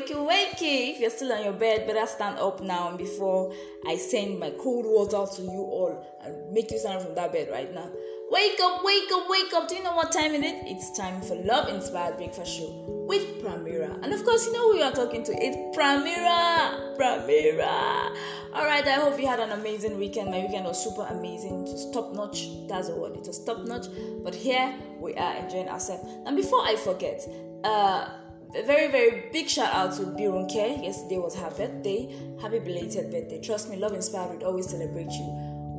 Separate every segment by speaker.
Speaker 1: wakey, wakey. If you're still on your bed, better stand up now before I send my cold water to you all and make you stand from that bed right now. Wake up, wake up, wake up. Do you know what time it is? It's time for Love Inspired Breakfast Show with Pramira. And of course, you know who you are talking to. It's Pramira. Pramira. Alright, I hope you had an amazing weekend. My weekend was super amazing. Top notch. That's the word. It was top notch. But here we are enjoying ourselves. And before I forget, uh, a very very big shout out to Birunke. Yesterday was her birthday. Happy belated birthday. Trust me, Love Inspired would always celebrate you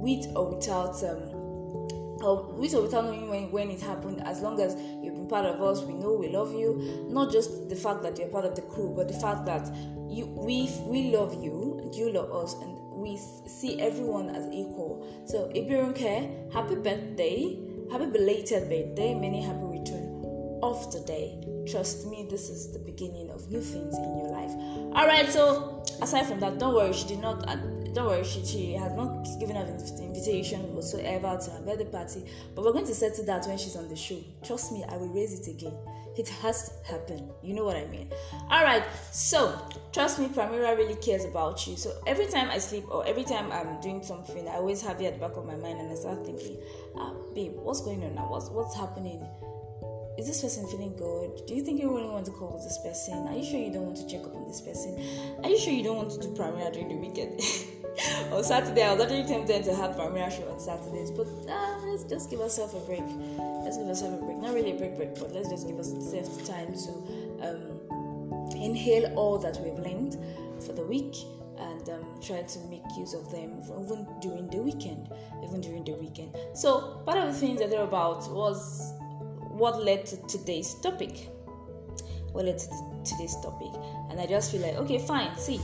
Speaker 1: with or without um, or with or without knowing when, when it happened, as long as you've been part of us, we know we love you. Not just the fact that you're part of the crew, but the fact that you we we love you and you love us, and we see everyone as equal. So care, happy birthday, happy belated birthday, many happy return of the day. Trust me, this is the beginning of new things in your life. All right. So aside from that, don't worry. She did not don't worry, she, she has not given an invitation whatsoever to her birthday party, but we're going to settle that when she's on the show. Trust me, I will raise it again. It has to happen. You know what I mean? All right, so trust me, Pramira really cares about you. So every time I sleep or every time I'm doing something, I always have you at the back of my mind and I start thinking, ah, babe, what's going on now? What's, what's happening? Is this person feeling good? Do you think you really want to call this person? Are you sure you don't want to check up on this person? Are you sure you don't want to do Pramira during the weekend? on Saturday, I was actually tempted to have Pramira show on Saturdays, but uh, let's just give ourselves a break. Let's give ourselves a break. Not really a break, break, but let's just give ourselves time to um, inhale all that we've learned for the week and um, try to make use of them even during the weekend. Even during the weekend. So, part of the things that they're about was what led to today's topic. What led to today's topic? And I just feel like, okay, fine. See,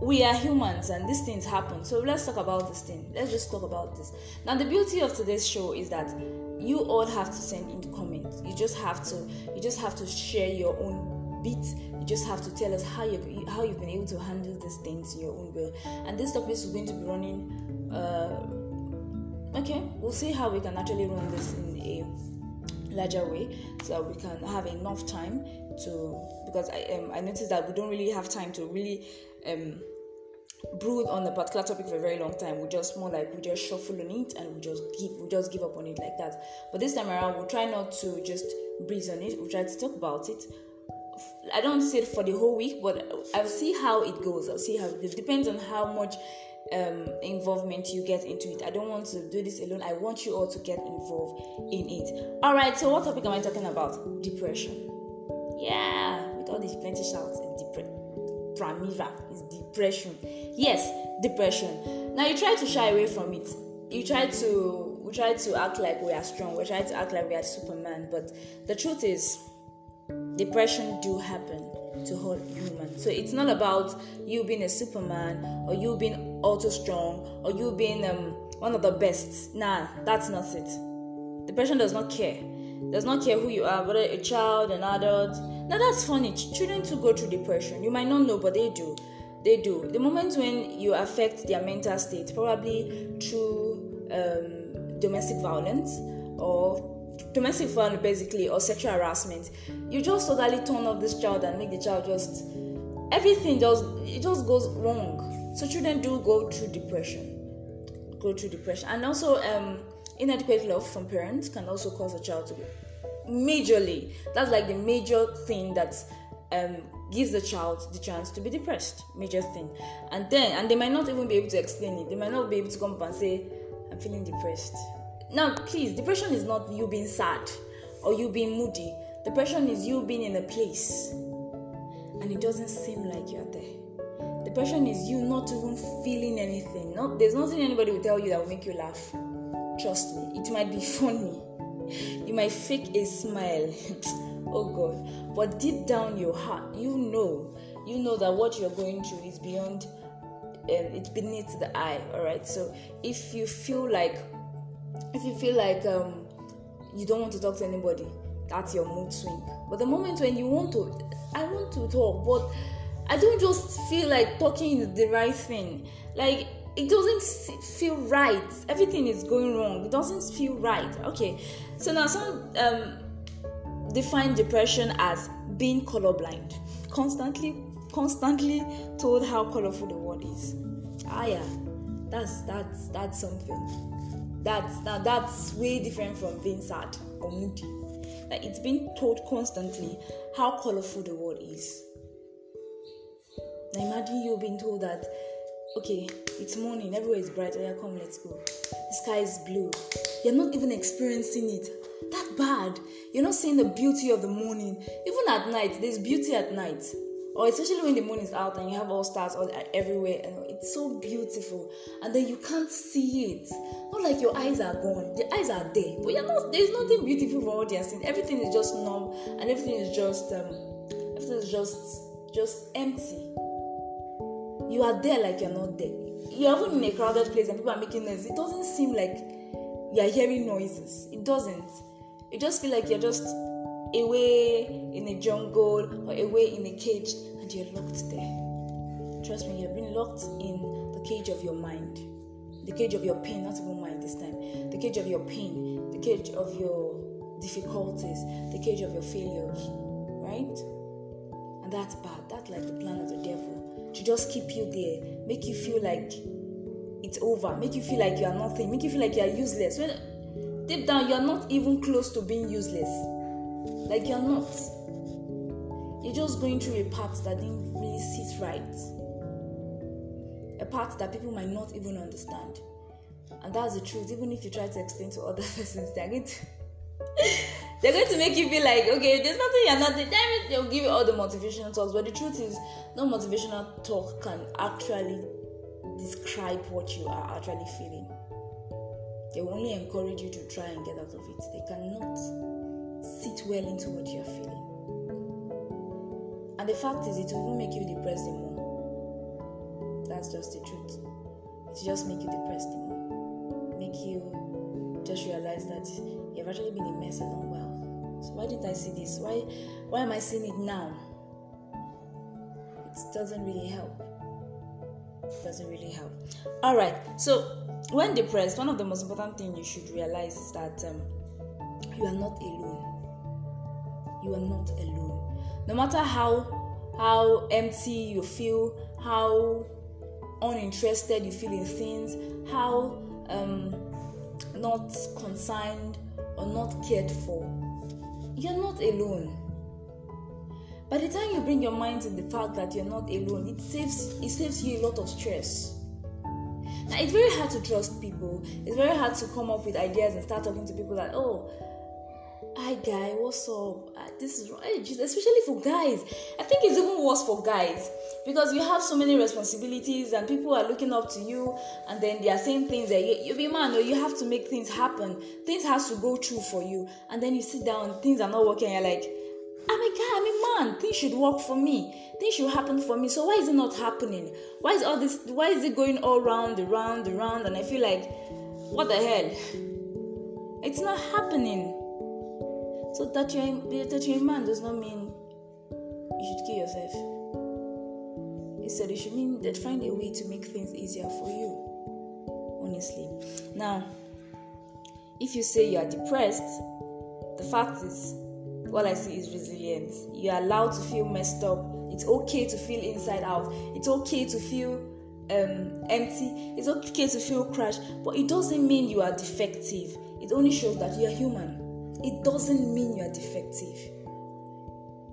Speaker 1: we are humans and these things happen. So let's talk about this thing. Let's just talk about this. Now, the beauty of today's show is that you all have to send in the comments. You just have to. You just have to share your own bit. You just have to tell us how you how you've been able to handle these things in your own way. And this topic is going to be running. Uh, okay, we'll see how we can actually run this in a larger way so we can have enough time to because I um, I noticed that we don't really have time to really um, brood on a particular topic for a very long time. We just more like we just shuffle on it and we just give we just give up on it like that. But this time around, we'll try not to just breeze on it. We'll try to talk about it. I don't say it for the whole week, but I'll see how it goes. I'll see how it depends on how much um, involvement you get into it. I don't want to do this alone. I want you all to get involved in it. All right. So, what topic am I talking about? Depression. Yeah, with all these plenty shouts and depression. Pramira is depression. Yes, depression. Now you try to shy away from it. You try to we try to act like we are strong. We try to act like we are Superman. But the truth is, depression do happen to all humans. So it's not about you being a Superman or you being ultra strong or you being um, one of the best. Nah, that's not it. Depression does not care. Does not care who you are, whether a child, an adult. Now that's funny. Children too go through depression. You might not know, but they do. They do. The moment when you affect their mental state, probably through um, domestic violence or domestic violence basically or sexual harassment you just totally turn off this child and make the child just everything just it just goes wrong. So children do go through depression. Go through depression. And also um inadequate love from parents can also cause a child to be majorly that's like the major thing that um gives the child the chance to be depressed. Major thing. And then and they might not even be able to explain it. They might not be able to come up and say i'm feeling depressed now, please, depression is not you being sad or you being moody. Depression is you being in a place and it doesn't seem like you're there. Depression is you not even feeling anything. Not, there's nothing anybody will tell you that will make you laugh. Trust me, it might be funny. You might fake a smile. oh God. But deep down your heart, you know, you know that what you're going through is beyond um, it's beneath the eye. Alright. So if you feel like if you feel like um, you don't want to talk to anybody, that's your mood swing. But the moment when you want to, I want to talk, but I don't just feel like talking is the right thing. Like it doesn't feel right. Everything is going wrong. It doesn't feel right. Okay, so now some um, define depression as being colorblind. constantly, constantly told how colorful the world is. Ah, yeah, that's that's that's something. That's now that's way different from being sad or moody. Like it's been told constantly how colorful the world is. Now imagine you being told that, okay, it's morning, everywhere is bright. Oh yeah, come, let's go. The sky is blue. You're not even experiencing it. That bad. You're not seeing the beauty of the morning. Even at night, there's beauty at night. Or especially when the moon is out and you have all stars all everywhere, and it's so beautiful. And then you can't see it. Not like your eyes are gone. The eyes are there, but you're not. There's nothing beautiful for what you're seeing. Everything is just numb, and everything is just um, everything is just just empty. You are there like you're not there. You're even in a crowded place and people are making noise. It doesn't seem like you're hearing noises. It doesn't. You just feel like you're just away in a jungle or away in a cage and you're locked there. Trust me, you've been locked in the cage of your mind. The cage of your pain, not even mind this time. The cage of your pain, the cage of your difficulties, the cage of your failures, right? And that's bad. That's like the plan of the devil to just keep you there, make you feel like it's over, make you feel like you are nothing, make you feel like you are useless. Deep down you're not even close to being useless. Like you're not. You're just going through a path that didn't really sit right. A path that people might not even understand. And that's the truth. Even if you try to explain to other persons, they're going to they're going to make you feel like, okay, there's nothing you're not doing. They'll give you all the motivational talks, but the truth is, no motivational talk can actually describe what you are actually feeling. They only encourage you to try and get out of it. They cannot sit well into what you're feeling. And the fact is, it will make you depressed the more. That's just the truth. It just make you depressed more. Make you just realize that you've actually been a mess a long while. So why didn't I see this? Why why am I seeing it now? It doesn't really help. It doesn't really help. Alright, so when depressed, one of the most important things you should realize is that um, you are not alone. You are not alone. No matter how how empty you feel, how uninterested you feel in things, how um, not concerned or not cared for, you're not alone. By the time you bring your mind to the fact that you're not alone, it saves it saves you a lot of stress. Now, it's very hard to trust people. It's very hard to come up with ideas and start talking to people like, oh, hi guy, what's up? Uh, this is especially for guys. I think it's even worse for guys because you have so many responsibilities and people are looking up to you, and then they are saying things that you, be man or you have to make things happen. Things has to go through for you, and then you sit down, things are not working. you're like, I'm a guy, I'm a man. Things should work for me. Things should happen for me. So why is it not happening? Why is all this? Why is it going all round, around, around? And I feel like, what the hell? It's not happening. So that you're that you're a man does not mean you should kill yourself. Instead, it should mean that find a way to make things easier for you. Honestly, now, if you say you are depressed, the fact is what I see is resilience. You're allowed to feel messed up. It's okay to feel inside out. It's okay to feel um, empty. It's okay to feel crushed. But it doesn't mean you are defective. It only shows that you're human. It doesn't mean you're defective.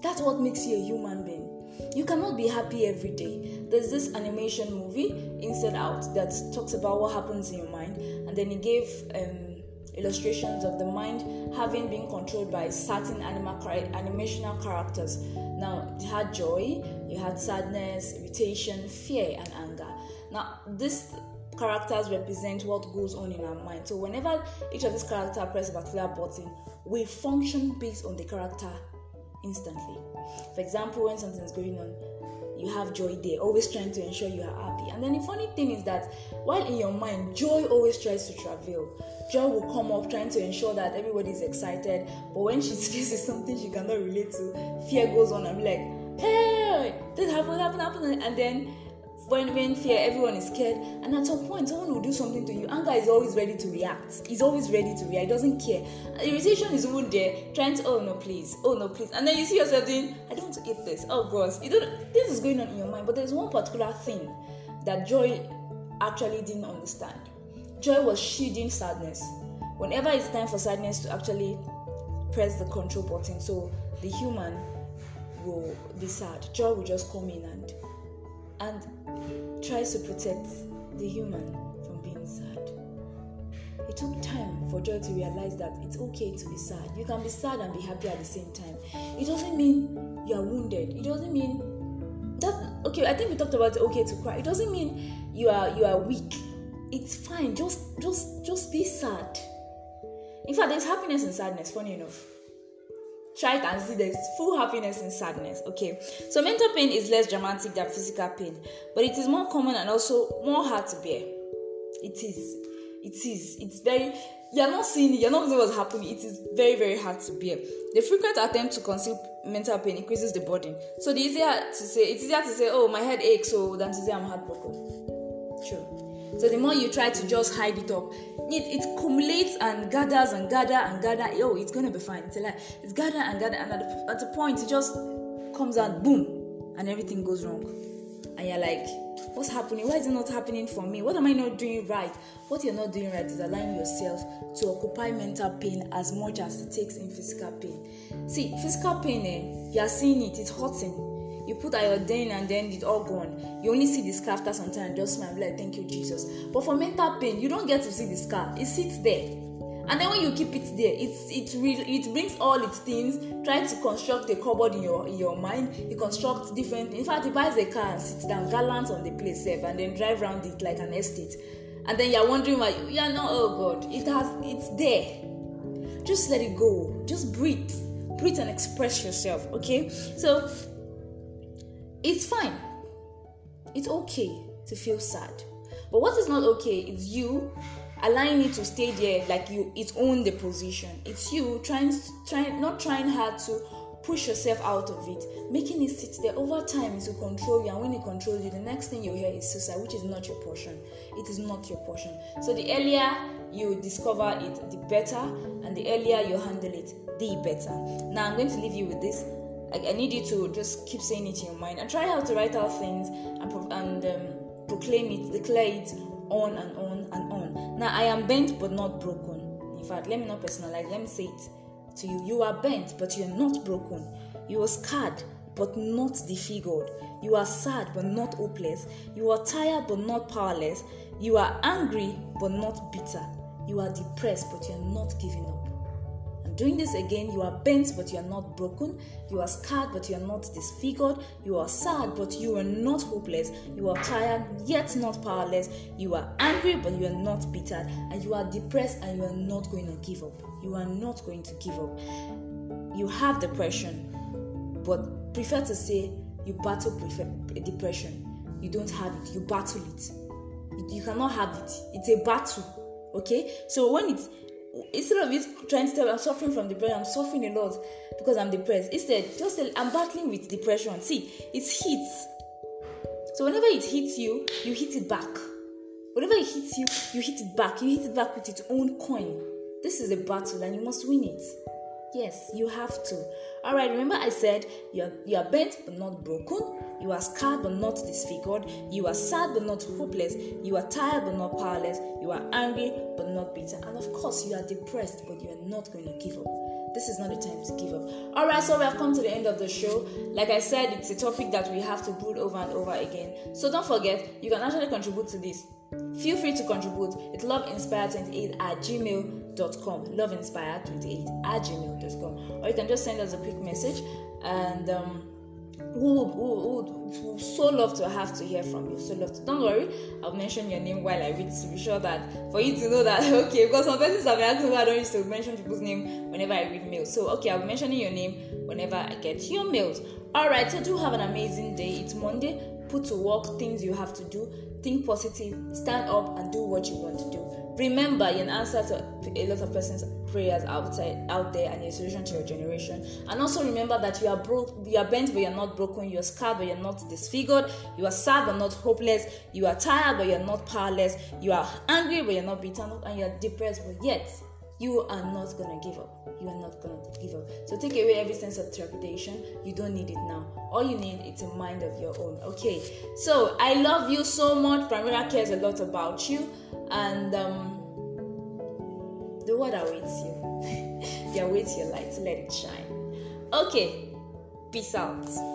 Speaker 1: That's what makes you a human being. You cannot be happy every day. There's this animation movie, Inside Out, that talks about what happens in your mind, and then he gave um, illustrations of the mind having been controlled by certain animal animational characters. Now, you had joy, you had sadness, irritation, fear, and anger. Now, these characters represent what goes on in our mind. So, whenever each of these characters press a particular button, we function based on the character instantly. For example, when something is going on, you have joy there, always trying to ensure you are happy. And then the funny thing is that while in your mind, joy always tries to travel. Joy will come up trying to ensure that everybody is excited, but when she faces something she cannot relate to, fear goes on. I'm like, hey, this happened, happened, happened, and then when fear, everyone is scared, and at some point, someone will do something to you. Anger is always ready to react. He's always ready to react. He doesn't care. Irritation is even there, trying to, oh no, please, oh no, please, and then you see yourself doing, I don't want to eat this. Oh gosh, you don't. This is going on in your mind, but there's one particular thing that joy actually didn't understand. Joy was shielding sadness. Whenever it's time for sadness to actually press the control button, so the human will be sad. Joy will just come in and and tries to protect the human from being sad. It took time for Joy to realize that it's okay to be sad. You can be sad and be happy at the same time. It doesn't mean you are wounded. It doesn't mean that okay, I think we talked about okay to cry. It doesn't mean you are you are weak. It's fine. Just just just be sad. In fact, there's happiness and sadness, funny enough try it and see there's full happiness in sadness okay? So mental pain is less dramatic than physical pain but it is more common and also more hard to bear. It is. It is. It's very you're not seeing it you're not seeing what's happening. It is very very hard to bear. The frequent attempt to conceal mental pain increases the burden. So the easier to say it's easier to say oh my head aches so than to say i'm heartbroken. Sure so the more you try to just hide it up, it, it accumulates and gathers and gather and gather. Oh, it's gonna be fine. It's like it's gather and gather, and at the, at point it just comes out, boom, and everything goes wrong. And you're like, what's happening? Why is it not happening for me? What am I not doing right? What you're not doing right is allowing yourself to occupy mental pain as much as it takes in physical pain. See, physical pain, eh, you're seeing it, it's hurting you put iodine and then it's all gone. You only see the scar after some time, just smile, like, thank you, Jesus. But for mental pain, you don't get to see the scar, it sits there. And then when you keep it there, it's it re- it brings all its things, trying to construct a cupboard in your in your mind. It constructs different. In fact, it buys a car and sits down, gallant on the place, safe, and then drive around it like an estate. And then you're wondering why you are not. Oh God, it has it's there. Just let it go. Just breathe, breathe and express yourself. Okay. So it's fine. It's okay to feel sad. But what is not okay is you allowing it to stay there like you it own the position. It's you trying trying not trying hard to push yourself out of it, making it sit there over time to control you. And when it controls you, the next thing you hear is suicide, which is not your portion. It is not your portion. So the earlier you discover it, the better, and the earlier you handle it, the better. Now I'm going to leave you with this. I, I need you to just keep saying it in your mind and try how to write out things and, pro- and um, proclaim it, declare it on and on and on. Now, I am bent but not broken. In fact, let me not personalize, let me say it to you. You are bent, but you are not broken. You are scarred, but not disfigured. You are sad, but not hopeless. You are tired, but not powerless. You are angry, but not bitter. You are depressed, but you are not giving up doing this again, you are bent but you are not broken. You are scarred but you are not disfigured. You are sad but you are not hopeless. You are tired yet not powerless. You are angry but you are not bitter. And you are depressed and you are not going to give up. You are not going to give up. You have depression, but prefer to say you battle depression. You don't have it, you battle it. You cannot have it. It's a battle. Okay? So when it's instead of it trying to tell I'm suffering from depression, I'm suffering a lot because I'm depressed. Instead, just tell I'm battling with depression. See, it hits. So whenever it hits you, you hit it back. Whenever it hits you, you hit it back. You hit it back with its own coin. This is a battle and you must win it. Yes, you have to. Alright, remember I said you are, you are bent but not broken. You are scarred but not disfigured. You are sad but not hopeless. You are tired but not powerless. You are angry but not bitter. And of course, you are depressed but you are not going to give up. This is not the time to give up. Alright, so we have come to the end of the show. Like I said, it's a topic that we have to brood over and over again. So don't forget, you can actually contribute to this. Feel free to contribute. It's loveinspire28 at gmail.com. Loveinspire28 at gmail.com. Or you can just send us a quick message and um, we would, would, would, so love to have to hear from you. So love to. Don't worry, I'll mention your name while I read to be sure that for you to know that okay. Because some persons have been asking I don't used to mention people's name whenever I read mails. So okay, I'll be mentioning your name whenever I get your mails. All right. So do have an amazing day. It's Monday put to work things you have to do. Think positive, stand up and do what you want to do. Remember, you're an answer to a lot of persons' prayers outside out there and a solution to your generation. And also remember that you are broke, you are bent but you're not broken, you are scarred but you're not disfigured, you are sad but not hopeless, you are tired but you're not powerless, you are angry but you're not beaten up, and you're depressed but yet you are not gonna give up. You are not gonna give up. So take away every sense of trepidation. You don't need it now. All you need is a mind of your own. Okay. So I love you so much. Pramira cares a lot about you, and um, the world awaits you. they await your light. Let it shine. Okay. Peace out.